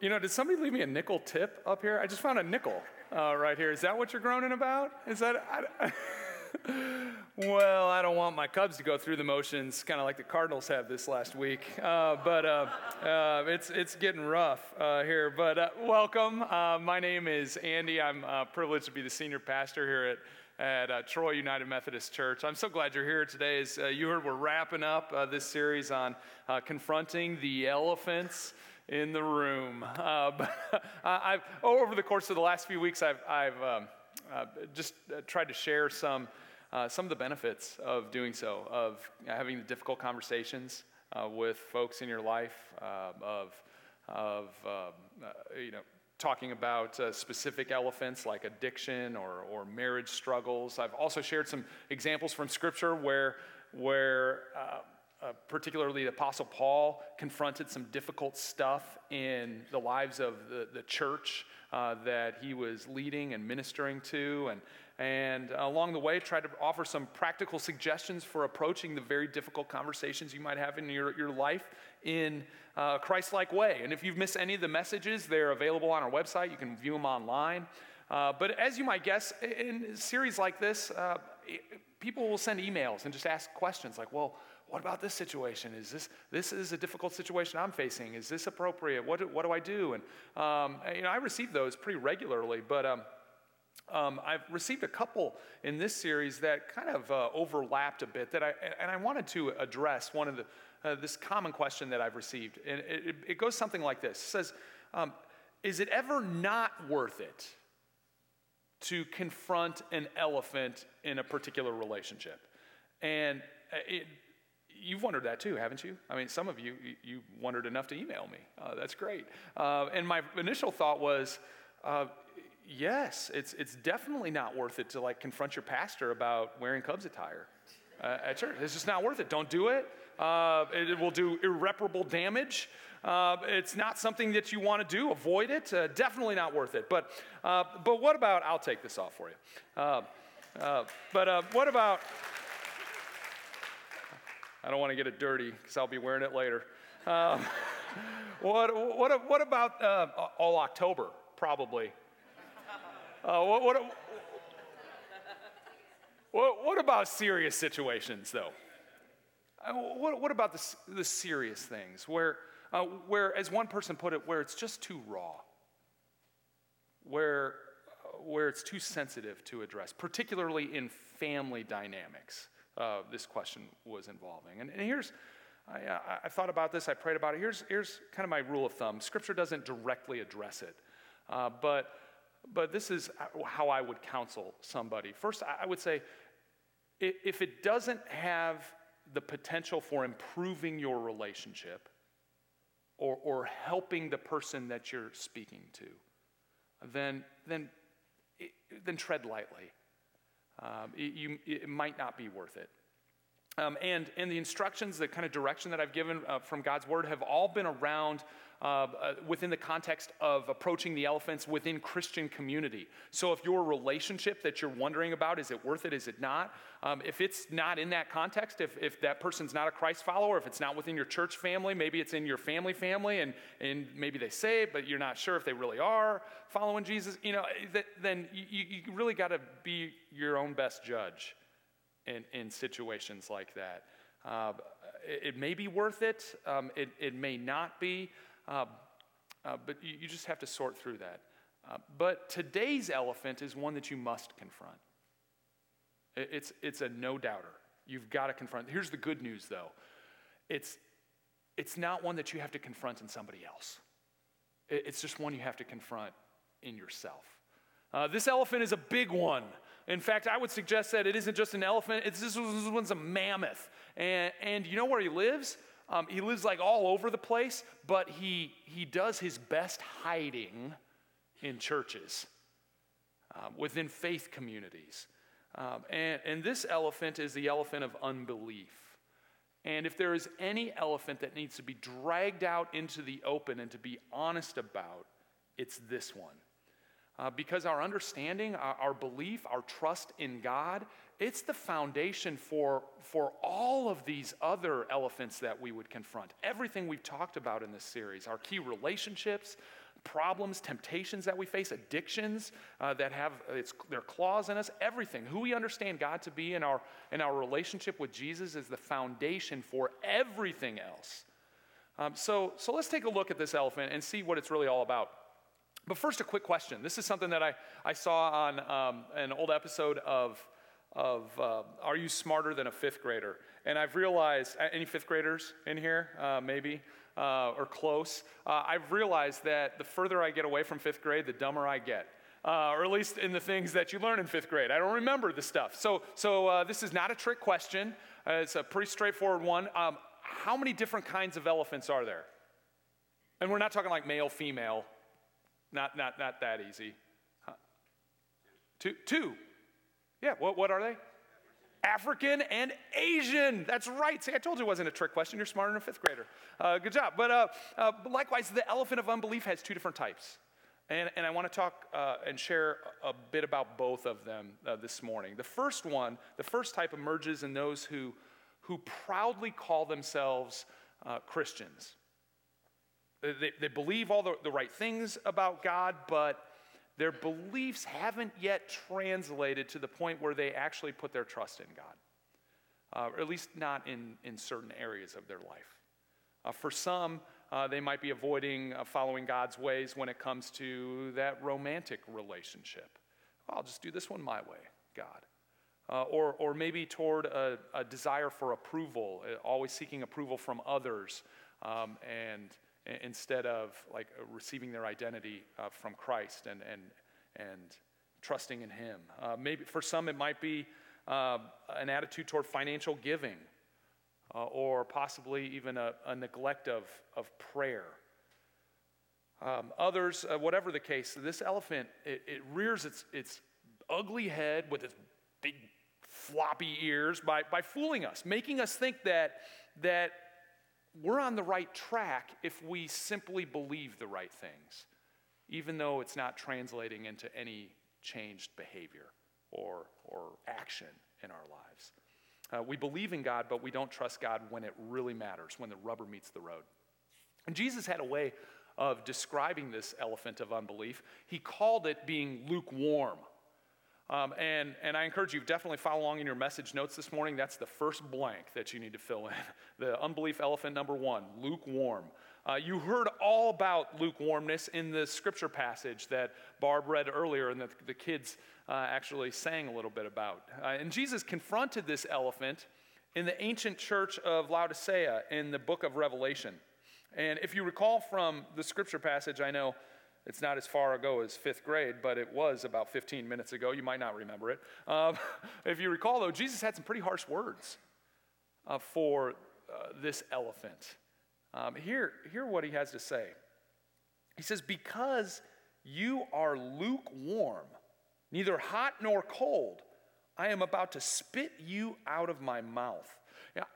You know, did somebody leave me a nickel tip up here? I just found a nickel uh, right here. Is that what you're groaning about? Is that? I, well, I don't want my Cubs to go through the motions, kind of like the Cardinals have this last week. Uh, but uh, uh, it's it's getting rough uh, here. But uh, welcome. Uh, my name is Andy. I'm privileged to be the senior pastor here at at Troy United Methodist Church. I'm so glad you're here today. As you heard, we're wrapping up this series on confronting the elephants in the room. but I've, over the course of the last few weeks, I've, I've um, just tried to share some uh, some of the benefits of doing so, of having the difficult conversations uh, with folks in your life, uh, of, of um, uh, you know, talking about uh, specific elephants like addiction or, or marriage struggles. I've also shared some examples from Scripture where, where uh, particularly the Apostle Paul confronted some difficult stuff in the lives of the, the church uh, that he was leading and ministering to. And, and along the way, tried to offer some practical suggestions for approaching the very difficult conversations you might have in your, your life in a Christ like way. And if you've missed any of the messages, they're available on our website. You can view them online. Uh, but as you might guess, in series like this, uh, people will send emails and just ask questions like, well, what about this situation? Is this, this is a difficult situation I'm facing. Is this appropriate? What do, what do I do? And, um, you know, I receive those pretty regularly, but um, um, I've received a couple in this series that kind of uh, overlapped a bit that I, and I wanted to address one of the, uh, this common question that I've received. And it, it goes something like this. It says, um, is it ever not worth it to confront an elephant in a particular relationship? And uh, it, you've wondered that too, haven't you? I mean, some of you, you wondered enough to email me. Uh, that's great. Uh, and my initial thought was, uh, yes, it's, it's definitely not worth it to like confront your pastor about wearing Cubs attire uh, at church. It's just not worth it. Don't do it. Uh, it, will do irreparable damage. Uh, it's not something that you want to do. Avoid it. Definitely not worth it. But, but what about, I'll take this off for you. But what about, I don't want to get it dirty because I'll be wearing it later. what, what, what about all October, probably? Uh, what, what, what, what, about serious situations, though? Uh, what, what, about the, the serious things where, uh, where, as one person put it, where it's just too raw, where, where it's too sensitive to address, particularly in family dynamics? Uh, this question was involving. And, and here's, I, I, I, thought about this, I prayed about it. Here's, here's kind of my rule of thumb Scripture doesn't directly address it, uh, but but this is how I would counsel somebody. First, I would say if it doesn't have the potential for improving your relationship or, or helping the person that you're speaking to, then, then, then tread lightly. Um, it, you, it might not be worth it. Um, and, and the instructions, the kind of direction that I've given uh, from God's word have all been around uh, uh, within the context of approaching the elephants within Christian community. So if your relationship that you're wondering about, is it worth it, is it not? Um, if it's not in that context, if, if that person's not a Christ follower, if it's not within your church family, maybe it's in your family family and, and maybe they say it, but you're not sure if they really are following Jesus, you know, that, then you, you really got to be your own best judge in, in situations like that. Uh, it, it, may be worth it, um, it, it may not be. Uh, uh, but you, you, just have to sort through that. Uh, but today's elephant is one that you must confront. It, it's, it's a no doubter. You've got to confront. Here's the good news, though it's, it's not one that you have to confront in somebody else, it, it's just one you have to confront in yourself. Uh, this elephant is a big one. In fact, I would suggest that it isn't just an elephant, it's, this one's a mammoth. And, and you know where he lives? Um, he lives like all over the place, but he, he does his best hiding in churches, um, within faith communities. Um, and, and this elephant is the elephant of unbelief. And if there is any elephant that needs to be dragged out into the open and to be honest about, it's this one. Uh, because our understanding, our, our belief, our trust in God, it's the foundation for, for all of these other elephants that we would confront. Everything we've talked about in this series, our key relationships, problems, temptations that we face, addictions uh, that have its, their claws in us, everything. Who we understand God to be in our, in our relationship with Jesus is the foundation for everything else. Um, so, so let's take a look at this elephant and see what it's really all about. But first, a quick question. This is something that I, I saw on um, an old episode of, of uh, Are You Smarter Than a Fifth Grader? And I've realized, any fifth graders in here, uh, maybe? uh, or close, uh, I've realized that the further I get away from fifth grade, the dumber I get. Uh, or at least in the things that you learn in fifth grade. I don't remember the stuff. So, so uh, this is not a trick question. Uh, it's a pretty straightforward one. Um, how many different kinds of elephants are there? And we're not talking like male, female. Not, not, not that easy. Huh? Two, two. Yeah, what, what are they? African and Asian. That's right. See, I told you it wasn't a trick question. You're smarter than a fifth grader. Uh, good job. But, uh, uh, but, likewise, the elephant of unbelief has two different types. And, and I want to talk uh, and share a bit about both of them uh, this morning. The first one, the first type emerges in those who, who proudly call themselves uh, Christians. They, they believe all the, the right things about God, but their beliefs haven't yet translated to the point where they actually put their trust in God, uh, or at least not in, in certain areas of their life. Uh, for some, uh, they might be avoiding uh, following God's ways when it comes to that romantic relationship. I'll just do this one my way, God. Uh, or, or maybe toward a, a, desire for approval, uh, always seeking approval from others, um, and instead of like uh, receiving their identity uh, from Christ and, and, and trusting in Him. Uh, maybe for some, it might be uh, an attitude toward financial giving uh, or possibly even a, a, neglect of, of prayer. Um, others, uh, whatever the case, this elephant, it, it rears its, its ugly head with its big floppy ears by, by fooling us, making us think that, that we're on the right track if we simply believe the right things, even though it's not translating into any changed behavior or, or action in our lives. Uh, we believe in God, but we don't trust God when it really matters, when the rubber meets the road. And Jesus had a way of describing this elephant of unbelief. He called it being lukewarm. Um, and, and I encourage you definitely follow along in your message notes this morning. That's the first blank that you need to fill in. The unbelief elephant number one, lukewarm. Uh, you heard all about lukewarmness in the scripture passage that Barb read earlier and that the kids uh, actually sang a little bit about. Uh, and Jesus confronted this elephant in the ancient church of Laodicea in the book of Revelation. And if you recall from the scripture passage, I know it's not as far ago as fifth grade, but it was about 15 minutes ago. You might not remember it. Um, if you recall, though, Jesus had some pretty harsh words uh, for uh, this elephant. Um, here, hear what he has to say. He says, Because you are lukewarm, neither hot nor cold, I am about to spit you out of my mouth. Now,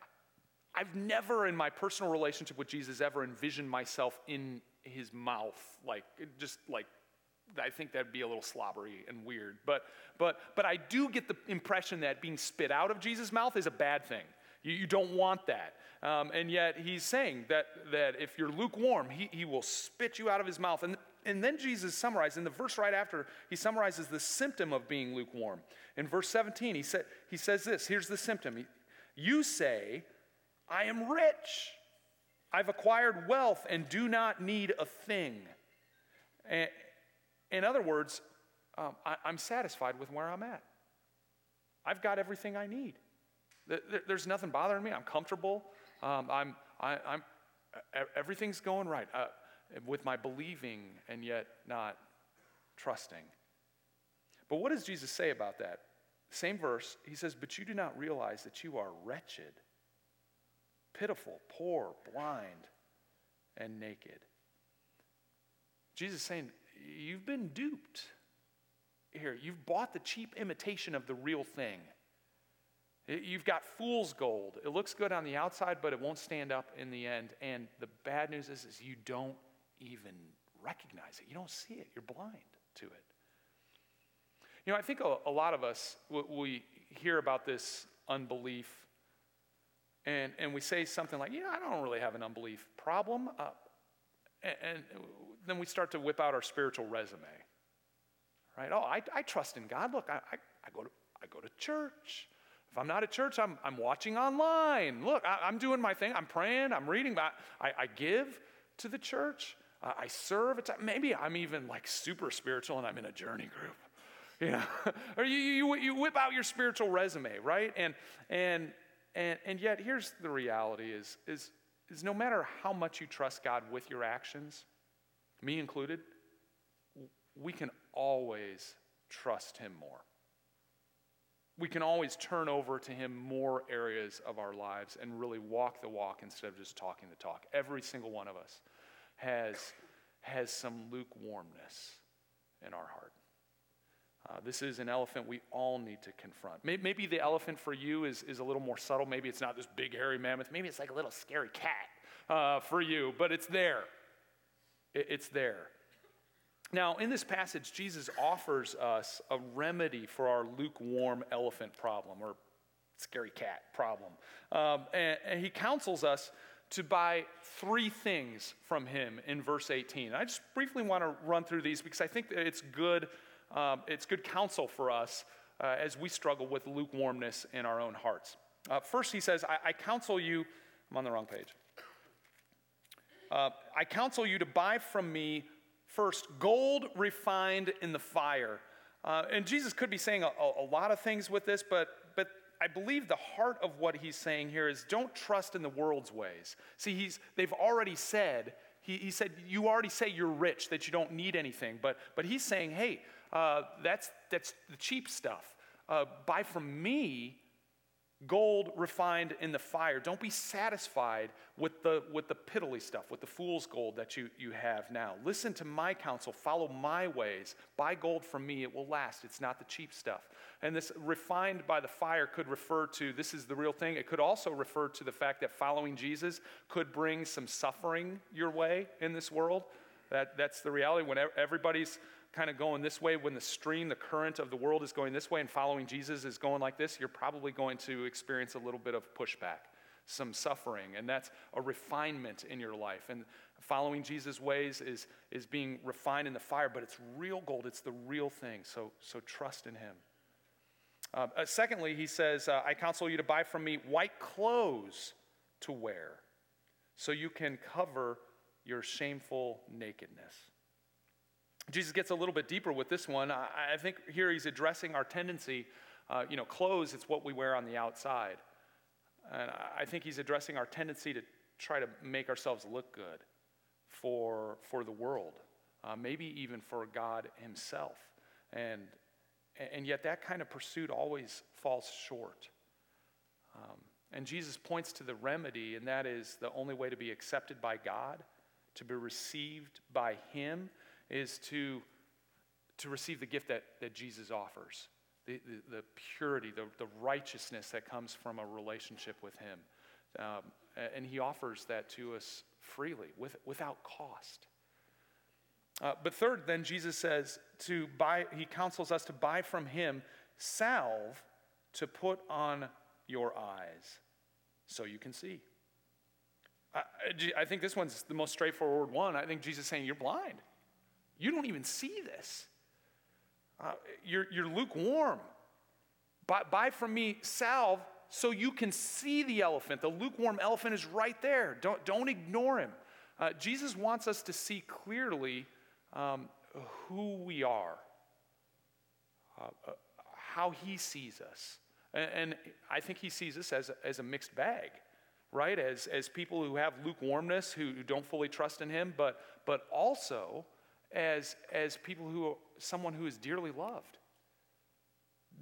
I've never, in my personal relationship with Jesus, ever envisioned myself in his mouth, like just like I think that'd be a little slobbery and weird. But but but I do get the impression that being spit out of Jesus' mouth is a bad thing. You, you don't want that. Um, and yet he's saying that that if you're lukewarm, he, he will spit you out of his mouth. And and then Jesus summarizes in the verse right after, he summarizes the symptom of being lukewarm. In verse 17, he, said, he says this here's the symptom. He, you say, I am rich I've acquired wealth and do not need a thing. In other words, um, I, am satisfied with where I'm at. I've got everything I need. There's nothing bothering me. I'm comfortable. Um, I'm, I, am everything's going right uh, with my believing and yet not trusting. But what does Jesus say about that? Same verse, he says, But you do not realize that you are wretched pitiful, poor, blind, and naked. Jesus saying, You've been duped. Here, you've bought the cheap imitation of the real thing. You've got fool's gold. It looks good on the outside, but it won't stand up in the end. And the bad news is, is you don't even recognize it. You don't see it. You're blind to it. You know, I think a, a lot of us, we hear about this unbelief and, and we say something like, yeah, I don't really have an unbelief problem. Uh, and, and, then we start to whip out our spiritual resume. Right? Oh, I, I trust in God. Look, I, I, I, go to, I go to church. If I'm not at church, I'm, I'm watching online. Look, I, am doing my thing. I'm praying. I'm reading. I, I give to the church. I serve. Maybe I'm even like super spiritual and I'm in a journey group. You know, or you, you, you whip out your spiritual resume, right? And, and, and, and yet, here's the reality is, is, is no matter how much you trust God with your actions, me included, we can always trust Him more. We can always turn over to Him more areas of our lives and really walk the walk instead of just talking the talk. Every single one of us has, has some lukewarmness in our heart. Uh, this is an elephant we all need to confront. Maybe, the elephant for you is, is a little more subtle. Maybe it's not this big, hairy mammoth. Maybe it's like a little scary cat uh, for you, but it's there. It's there. Now, in this passage, Jesus offers us a remedy for our lukewarm elephant problem or scary cat problem. Um, and, and he counsels us to buy three things from him in verse 18. I just briefly want to run through these because I think it's good um, it's good counsel for us uh, as we struggle with lukewarmness in our own hearts. Uh, first, he says, I, I, counsel you, I'm on the wrong page. Uh, I counsel you to buy from me first gold refined in the fire. Uh, and Jesus could be saying a, a, lot of things with this, but, but I believe the heart of what he's saying here is don't trust in the world's ways. See, he's, they've already said, he, he said, you already say you're rich, that you don't need anything. But, but he's saying, hey, uh, that's, that's the cheap stuff. Uh, buy from me gold refined in the fire. Don't be satisfied with the, with the piddly stuff, with the fool's gold that you, you have now. Listen to my counsel, follow my ways. Buy gold from me, it will last. It's not the cheap stuff. And this refined by the fire could refer to this is the real thing. It could also refer to the fact that following Jesus could bring some suffering your way in this world. That, that's the reality. When everybody's kind of going this way, when the stream, the current of the world is going this way and following Jesus is going like this, you're probably going to experience a little bit of pushback, some suffering. And that's a refinement in your life. And following Jesus' ways is, is being refined in the fire, but it's real gold, it's the real thing. So, so trust in Him. Uh, uh, secondly, he says, uh, I counsel you to buy from me white clothes to wear so you can cover your shameful nakedness. Jesus gets a little bit deeper with this one. I, I think here he's addressing our tendency. Uh, you know, clothes, it's what we wear on the outside. And I think he's addressing our tendency to try to make ourselves look good for, for the world, uh, maybe even for God himself. And, and yet that kind of pursuit always falls short. Um, and Jesus points to the remedy, and that is the only way to be accepted by God, to be received by Him, is to, to receive the gift that, that Jesus offers the, the, the purity, the, the righteousness that comes from a relationship with Him. Um, and He offers that to us freely, with, without cost. Uh, but third, then Jesus says to buy, He counsels us to buy from Him salve to put on your eyes so you can see. I, I think this one's the most straightforward one. I think Jesus is saying, You're blind. You don't even see this. Uh, you're, you're lukewarm. Buy, buy from me salve so you can see the elephant. The lukewarm elephant is right there. Don't, don't ignore him. Uh, Jesus wants us to see clearly um, who we are, uh, uh, how he sees us. And, and, I think he sees us as a, as a mixed bag, right? As, as people who have lukewarmness, who, who don't fully trust in him, but, but also as, as people who, someone who is dearly loved,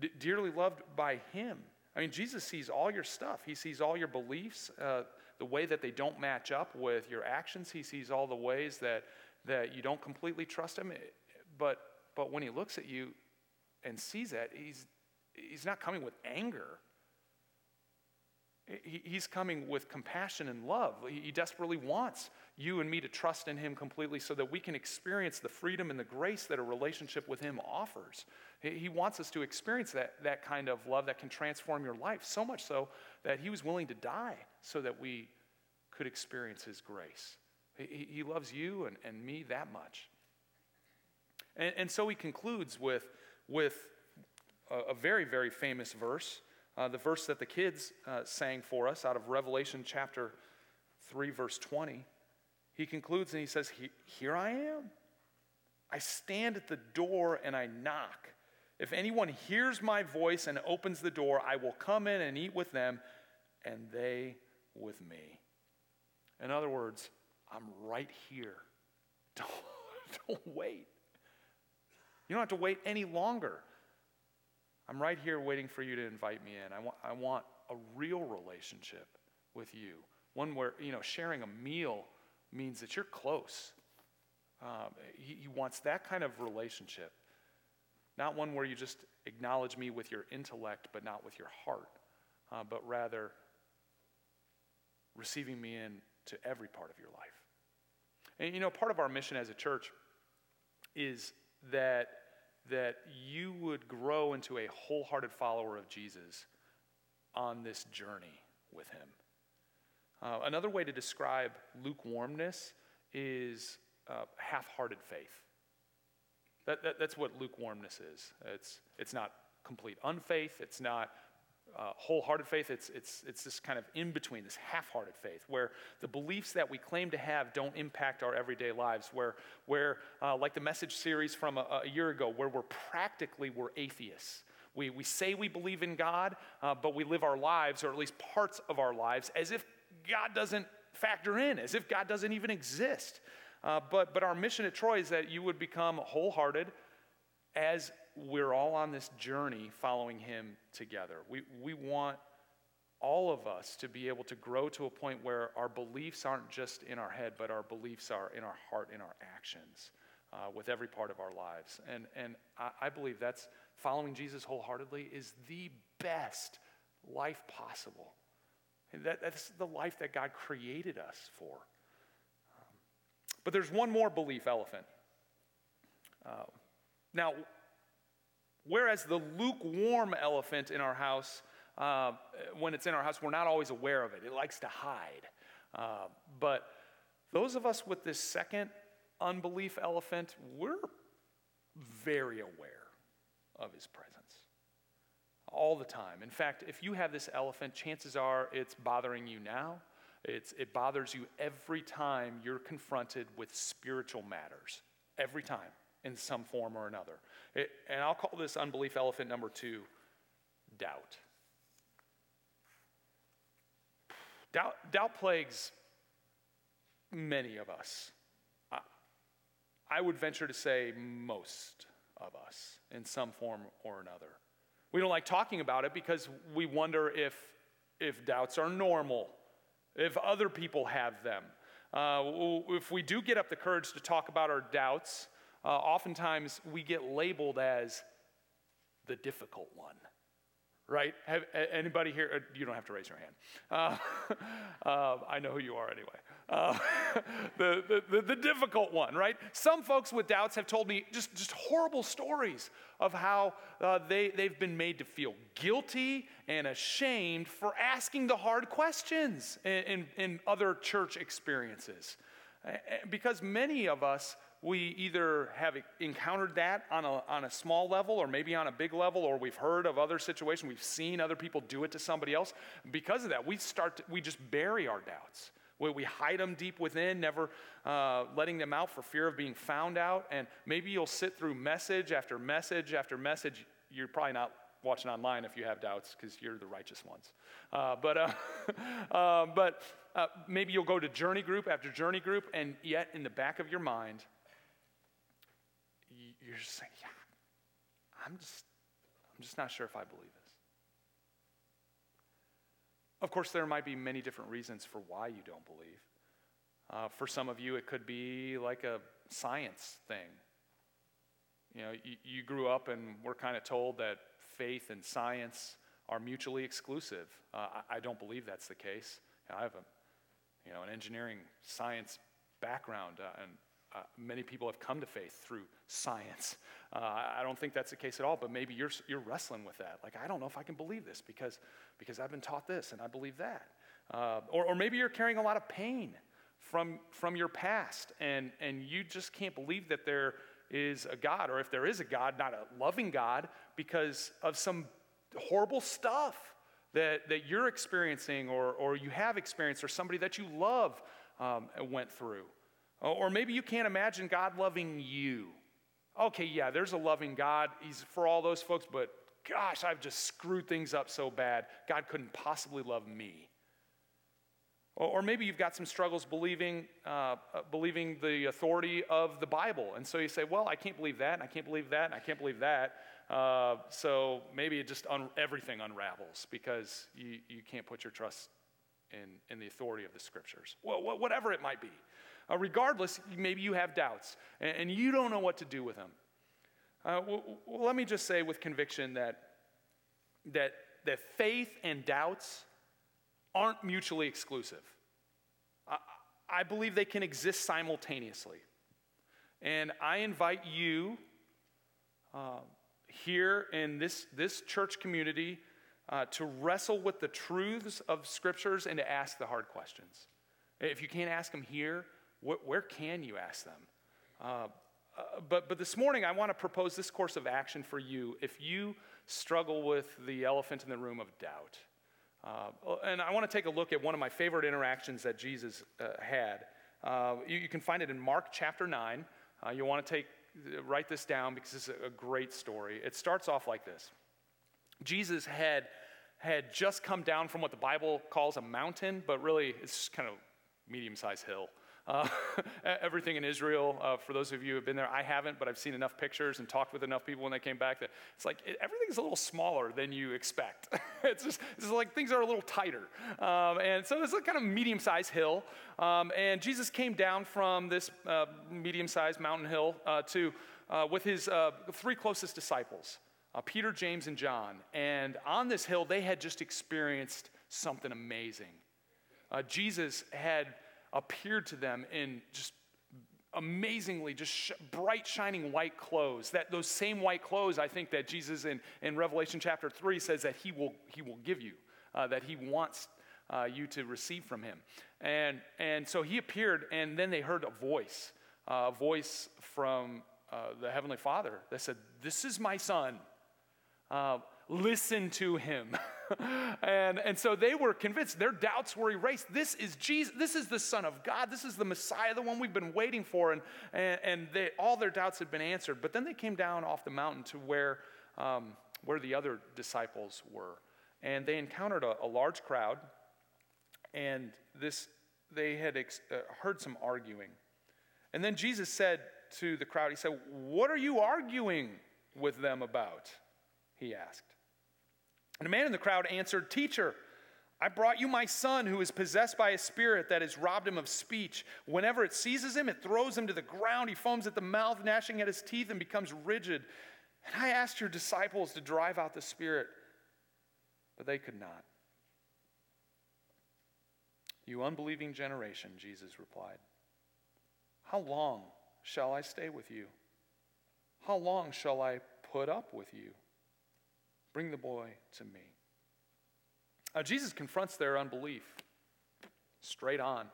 D- dearly loved by Him. I mean, Jesus sees all your stuff. He sees all your beliefs, uh, the way that they don't match up with your actions. He sees all the ways that, that you don't completely trust Him. But, but when He looks at you and sees that, He's, he's not coming with anger. He, he's coming with compassion and love. He, desperately wants you and me to trust in Him completely so that we can experience the freedom and the grace that a relationship with Him offers. He, wants us to experience that, that kind of love that can transform your life, so much so that He was willing to die so that we could experience His grace. He, he loves you and, and me that much. And, and so he concludes with, with a, a very, very famous verse, uh, the verse that the kids uh, sang for us out of Revelation chapter 3, verse 20. He concludes and he says, Here I am. I stand at the door and I knock. If anyone hears my voice and opens the door, I will come in and eat with them, and they with me. In other words, I'm right here. Don't, don't wait. You don't have to wait any longer. I'm right here waiting for you to invite me in. I want, I want a real relationship with you. One where, you know, sharing a meal means that you're close. Um, he, he wants that kind of relationship. Not one where you just acknowledge me with your intellect, but not with your heart, uh, but rather receiving me in to every part of your life. And you know, part of our mission as a church is that, that you would grow into a wholehearted follower of Jesus on this journey with him. Uh, another way to describe lukewarmness is uh, half hearted faith. That, that, that's what lukewarmness is. It's, it's not complete unfaith, it's not uh, wholehearted faith, it's, it's, it's this kind of in between, this half hearted faith, where the beliefs that we claim to have don't impact our everyday lives, where, where uh, like the message series from a, a, year ago, where we're practically we're atheists. We, we say we believe in God, uh, but we live our lives, or at least parts of our lives, as if God doesn't factor in, as if God doesn't even exist. Uh, but, but our mission at Troy is that you would become wholehearted as we're all on this journey following him together. We, we want all of us to be able to grow to a point where our beliefs aren't just in our head, but our beliefs are in our heart, in our actions, uh, with every part of our lives. And, and I, I believe that's following Jesus wholeheartedly is the best life possible. And that, that's the life that God created us for. Um, but there's one more belief elephant. Uh, now, Whereas the lukewarm elephant in our house, uh, when it's in our house, we're not always aware of it. It likes to hide. Uh, but those of us with this second unbelief elephant, we're very aware of his presence all the time. In fact, if you have this elephant, chances are it's bothering you now. It's, it bothers you every time you're confronted with spiritual matters, every time in some form or another. It, and I'll call this unbelief elephant number two doubt. Doubt, doubt plagues many of us. I, I would venture to say most of us in some form or another. We don't like talking about it because we wonder if, if doubts are normal, if other people have them. Uh, if we do get up the courage to talk about our doubts, uh, oftentimes we get labeled as the difficult one right? Have anybody here uh, you don't have to raise your hand. Uh, uh, i know who you are anyway. Uh, the, the, the, difficult one right? Some folks with doubts have told me just, just horrible stories of how uh, they, they've been made to feel guilty and ashamed for asking the hard questions in, in, in other church experiences. Because many of us we either have encountered that on a, on a small level or maybe on a big level or we've heard of other situations we've seen other people do it to somebody else. Because of that we start to, we just bury our doubts. We, we hide them deep within never uh, letting them out for fear of being found out. And maybe you'll sit through message after message after message. You're probably not watching online if you have doubts because you're the righteous ones. Uh, but uh, uh but uh, maybe you'll go to journey group after journey group and yet in the back of your mind you're just saying, yeah, I'm just, I'm just not sure if I believe this. Of course, there might be many different reasons for why you don't believe. Uh, for some of you, it could be like a science thing. You know, you, you grew up and we're kind of told that faith and science are mutually exclusive. Uh, I, I, don't believe that's the case. I have a, you know, an engineering science background, uh, and uh, many people have come to faith through science. Uh, I don't think that's the case at all, but maybe you're, you're wrestling with that. Like, I don't know if I can believe this because, because I've been taught this and I believe that. Uh, or, or maybe you're carrying a lot of pain from, from your past and, and you just can't believe that there is a God, or if there is a God, not a loving God, because of some horrible stuff that, that you're experiencing or, or you have experienced or somebody that you love um, went through. Or maybe you can't imagine God loving you. Okay, yeah, there's a loving God. He's for all those folks, but gosh, I've just screwed things up so bad. God couldn't possibly love me. Or maybe you've got some struggles believing, uh, uh, believing the authority of the Bible. And so you say, well, I can't believe that, and I can't believe that, and I can't believe that. Uh, so maybe it just un- everything unravels because you, you can't put your trust in, in the authority of the scriptures. Well, whatever it might be. Uh, regardless, maybe you have doubts and, and, you don't know what to do with them. Uh, well, well, let me just say with conviction that, that, that faith and doubts aren't mutually exclusive. I, I believe they can exist simultaneously. And I invite you uh, here in this, this church community uh, to wrestle with the truths of scriptures and to ask the hard questions. If you can't ask them here, wh- where can you ask them? Uh, uh, but, but this morning, I want to propose this course of action for you if you struggle with the elephant in the room of doubt. Uh, and I want to take a look at one of my favorite interactions that Jesus uh, had. Uh, you, you, can find it in Mark chapter 9. Uh, you'll want to take, write this down because it's a great story. It starts off like this Jesus had, had just come down from what the Bible calls a mountain, but really it's kind of medium sized hill. Uh, everything in Israel, uh, for those of you who have been there, I haven't, but I've seen enough pictures and talked with enough people when they came back that it's like it, everything's a little smaller than you expect. it's just it's like things are a little tighter. Um, and so it's a kind of medium sized hill. Um, and Jesus came down from this uh, medium sized mountain hill uh, to, uh, with his uh, three closest disciples. Peter, James, and John. And on this hill, they had just experienced something amazing. Jesus had appeared to them in just amazingly just sh- bright shining white clothes. That those same white clothes i think that jesus in, in revelation chapter 3 says that he will he will give you uh, that he wants uh, you to receive from him. And and so he appeared and then they heard a voice uh, a voice from uh, the heavenly father that said this is my son. Uh, listen to him and, and so they were convinced, their doubts were erased. This is Jesus, this is the Son of God, this is the Messiah, the one we've been waiting for. And, and, and they, all their doubts had been answered. But then they came down off the mountain to where, um, where the other disciples were. And they encountered a, a large crowd, and this, they had ex- uh, heard some arguing. And then Jesus said to the crowd, He said, What are you arguing with them about? He asked. And a man in the crowd answered, Teacher, I brought you my son who is possessed by a spirit that has robbed him of speech. Whenever it seizes him, it throws him to the ground. He foams at the mouth, gnashing at his teeth, and becomes rigid. And I asked your disciples to drive out the spirit, but they could not. You unbelieving generation, Jesus replied, How long shall I stay with you? How long shall I put up with you? Bring the boy to me. Uh, Jesus confronts their unbelief straight on.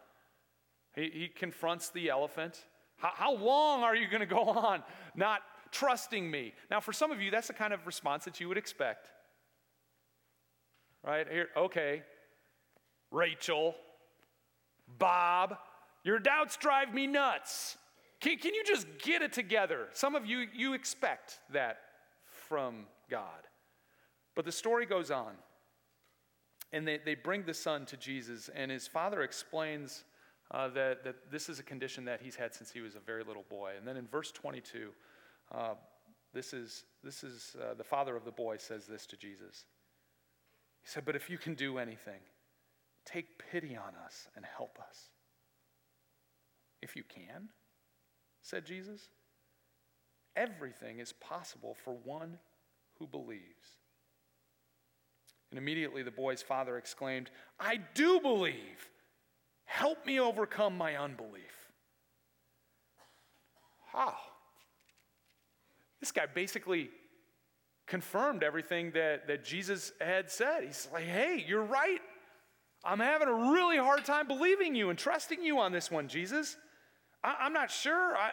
He, he confronts the elephant. How, how long are you going to go on not trusting me? Now, for some of you, that's the kind of response that you would expect. Right? Here, okay, Rachel, Bob, your doubts drive me nuts. Can, can you just get it together? Some of you, you expect that from God. But the story goes on. And they, they bring the son to Jesus, and his father explains uh, that, that this is a condition that he's had since he was a very little boy. And then in verse 22, uh, this is, this is uh, the father of the boy says this to Jesus. He said, But if you can do anything, take pity on us and help us. If you can, said Jesus, everything is possible for one who believes. And immediately the boy's father exclaimed, I do believe. Help me overcome my unbelief. How? This guy basically confirmed everything that, that Jesus had said. He's like, hey, you're right. I'm having a really hard time believing you and trusting you on this one, Jesus. I, am not sure. I,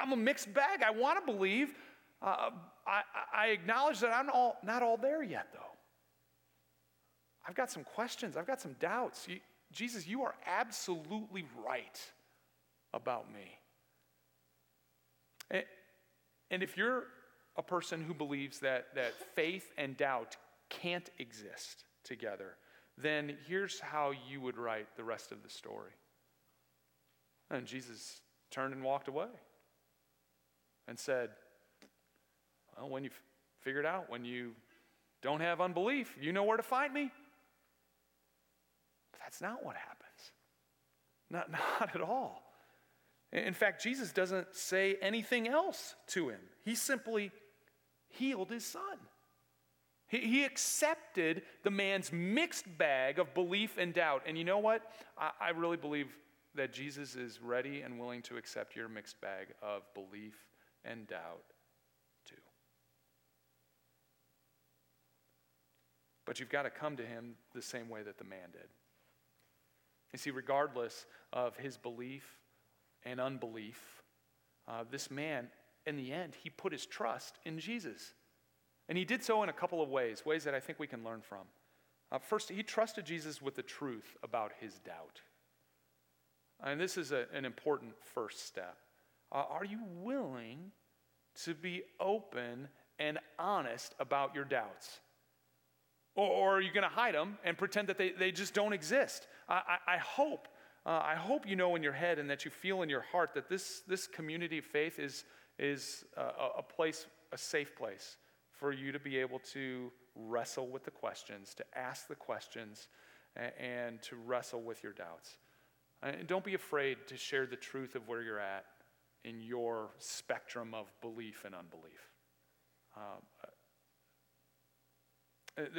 am a mixed bag. I want to believe. Uh, I, I acknowledge that I'm all, not all there yet, though. I've got some questions, I've got some doubts. You, Jesus, you are absolutely right about me. And, and if you're a person who believes that, that faith and doubt can't exist together, then here's how you would write the rest of the story. And Jesus turned and walked away and said, Well, when you've figured out, when you don't have unbelief, you know where to find me. That's not what happens. Not, not at all. In fact, Jesus doesn't say anything else to him. He simply healed his son. He, he accepted the man's mixed bag of belief and doubt. And you know what? I, I really believe that Jesus is ready and willing to accept your mixed bag of belief and doubt too. But you've got to come to him the same way that the man did. You see, regardless of his belief and unbelief, uh, this man, in the end, he put his trust in Jesus. And he did so in a couple of ways, ways that I think we can learn from. Uh, first, he trusted Jesus with the truth about his doubt. And this is a, an important first step. Uh, are you willing to be open and honest about your doubts? Or, or are you going to hide them and pretend that they, they just don't exist? I, I, I hope. Uh, I hope you know in your head and that you feel in your heart that this, this community of faith is, is a, a place, a safe place for you to be able to wrestle with the questions, to ask the questions, and, and to wrestle with your doubts. And don't be afraid to share the truth of where you're at in your spectrum of belief and unbelief. Uh,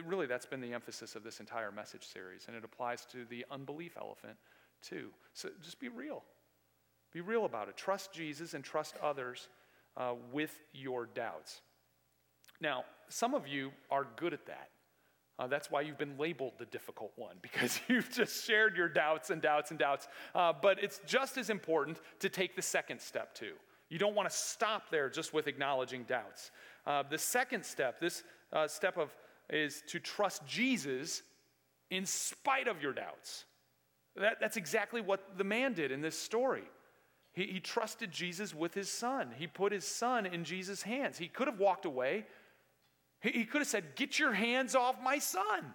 really, that's been the emphasis of this entire message series, and it applies to the unbelief elephant too. So just be real. Be real about it. Trust Jesus and trust others uh, with your doubts. Now, some of you are good at that. Uh, that's why you've been labeled the difficult one, because you've just shared your doubts and doubts and doubts. Uh, but it's just as important to take the second step, too. You don't want to stop there just with acknowledging doubts. Uh, the second step, this uh, step of, is to trust Jesus in spite of your doubts. That, that's exactly what the man did in this story. He, he trusted Jesus with his son. He put his son in Jesus' hands. He could have walked away, he could have said, Get your hands off my son.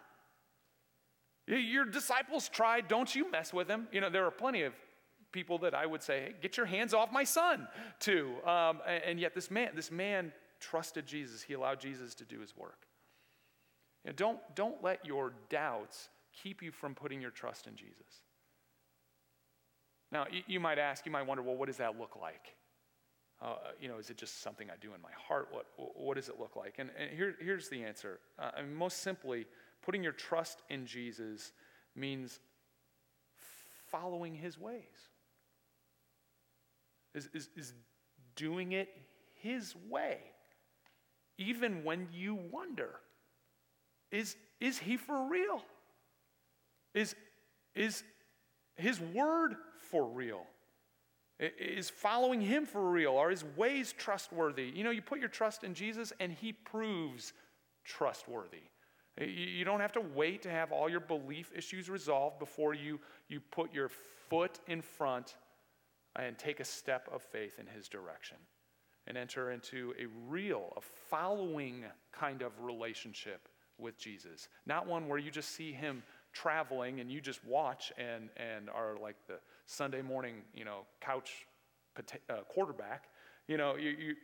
Your disciples tried, don't you mess with him. You know, there are plenty of people that I would say, hey, Get your hands off my son, too. Um, and yet, this man, this man trusted Jesus. He allowed Jesus to do his work. You know, don't, don't let your doubts keep you from putting your trust in Jesus. Now, you, you might ask, you might wonder, well, what does that look like? Uh, you know, is it just something I do in my heart? What, what does it look like? And, and here, here's the answer. Uh, I mean, most simply, putting your trust in Jesus means following his ways, is, is, is doing it his way, even when you wonder is, is he for real? Is, is his word for real? Is following him for real? Are his ways trustworthy? You know, you put your trust in Jesus and he proves trustworthy. You don't have to wait to have all your belief issues resolved before you, you put your foot in front and take a step of faith in his direction and enter into a real, a following kind of relationship with Jesus. Not one where you just see him traveling and you just watch and, and are like the Sunday morning, you know, couch uh, quarterback. You know, you, you,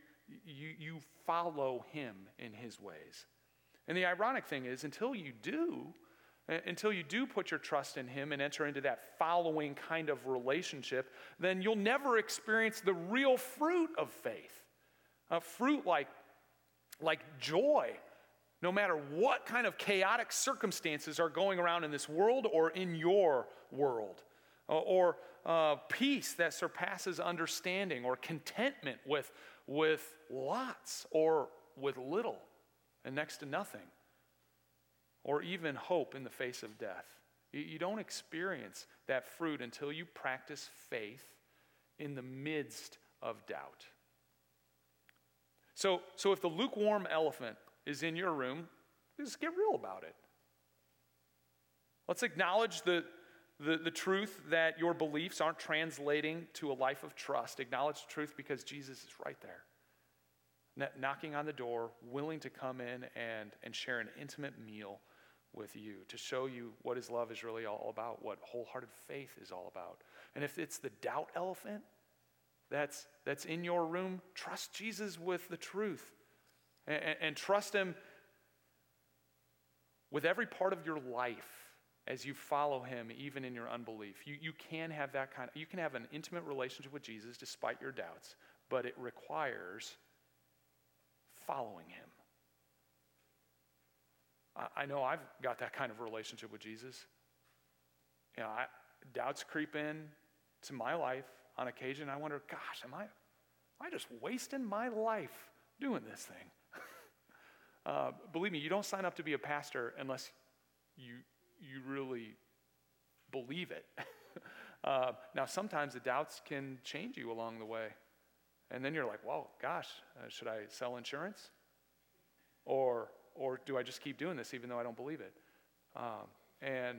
you, you follow him in his ways. And the ironic thing is, until you do, until you do put your trust in him and enter into that following kind of relationship, then you'll never experience the real fruit of faith. A fruit like, like joy, no matter what kind of chaotic circumstances are going around in this world or in your world, or uh, peace that surpasses understanding, or contentment with, with lots or with little and next to nothing, or even hope in the face of death. You, you don't experience that fruit until you practice faith in the midst of doubt. So, so if the lukewarm elephant is in your room, just get real about it. Let's acknowledge the, the, the truth that your beliefs aren't translating to a life of trust. Acknowledge the truth because Jesus is right there, knocking on the door, willing to come in and, and share an intimate meal with you, to show you what his love is really all about, what wholehearted faith is all about. And if it's the doubt elephant that's, that's in your room, trust Jesus with the truth and, and trust him with every part of your life as you follow him, even in your unbelief. You, you can have that kind of, you can have an intimate relationship with Jesus despite your doubts, but it requires following him. I, I know I've got that kind of relationship with Jesus. You know, I, doubts creep in to my life on occasion. I wonder, gosh, am I, am I just wasting my life doing this thing? Uh, believe me, you don't sign up to be a pastor unless you you really believe it. uh, now, sometimes the doubts can change you along the way. And then you're like, well, gosh, uh, should I sell insurance? Or, or do I just keep doing this even though I don't believe it? Um, and,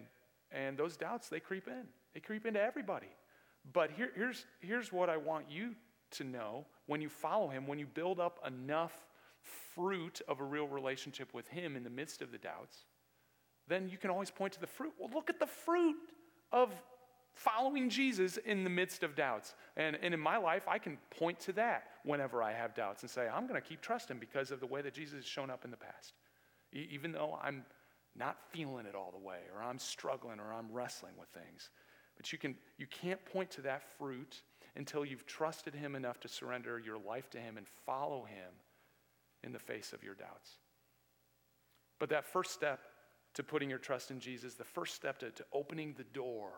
and those doubts, they creep in. They creep into everybody. But here, here's, here's what I want you to know when you follow him, when you build up enough fruit of a real relationship with him in the midst of the doubts, then you can always point to the fruit. Well, look at the fruit of following Jesus in the midst of doubts. And, and in my life, I can point to that whenever I have doubts and say, I'm going to keep trusting because of the way that Jesus has shown up in the past. E- even though I'm not feeling it all the way, or I'm struggling, or I'm wrestling with things. But you, can, you can't point to that fruit until you've trusted Him enough to surrender your life to Him and follow Him in the face of your doubts. But that first step to putting your trust in Jesus, the first step to, to opening the door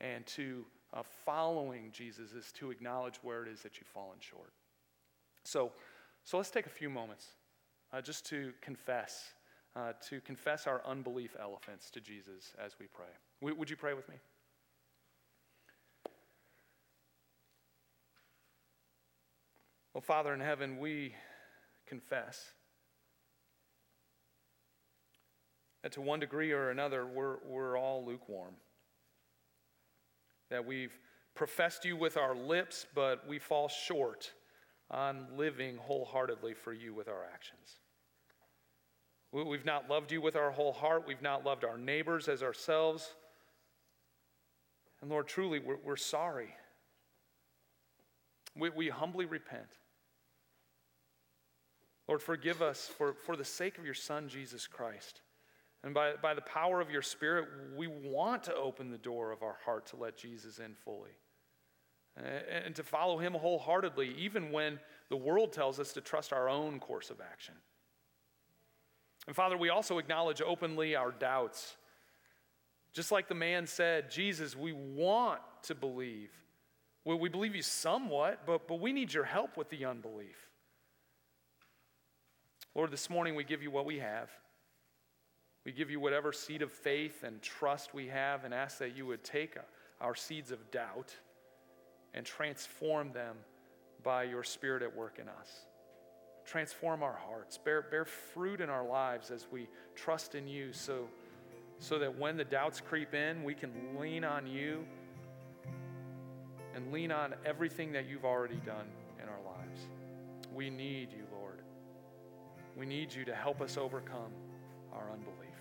and to uh, following Jesus is to acknowledge where it is that you've fallen short. So, so let's take a few moments uh, just to confess, uh, to confess our unbelief elephants to Jesus as we pray. W- would you pray with me? Well, Father in heaven, we confess that to one degree or another, we're, we're all lukewarm. That we've professed you with our lips, but we fall short on living wholeheartedly for you with our actions. We've not loved you with our whole heart. We've not loved our neighbors as ourselves. And Lord, truly, we're, we're sorry. We, we humbly repent. Lord, forgive us for, for the sake of your Son, Jesus Christ. And by, by the power of your Spirit, we want to open the door of our heart to let Jesus in fully and to follow him wholeheartedly, even when the world tells us to trust our own course of action. And Father, we also acknowledge openly our doubts. Just like the man said, Jesus, we want to believe. Well, we believe you somewhat, but, but we need your help with the unbelief. Lord, this morning we give you what we have. We give you whatever seed of faith and trust we have and ask that you would take our seeds of doubt and transform them by your Spirit at work in us. Transform our hearts, bear, bear fruit in our lives as we trust in you so, so that when the doubts creep in, we can lean on you and lean on everything that you've already done in our lives. We need you, Lord. We need you to help us overcome our unbelief.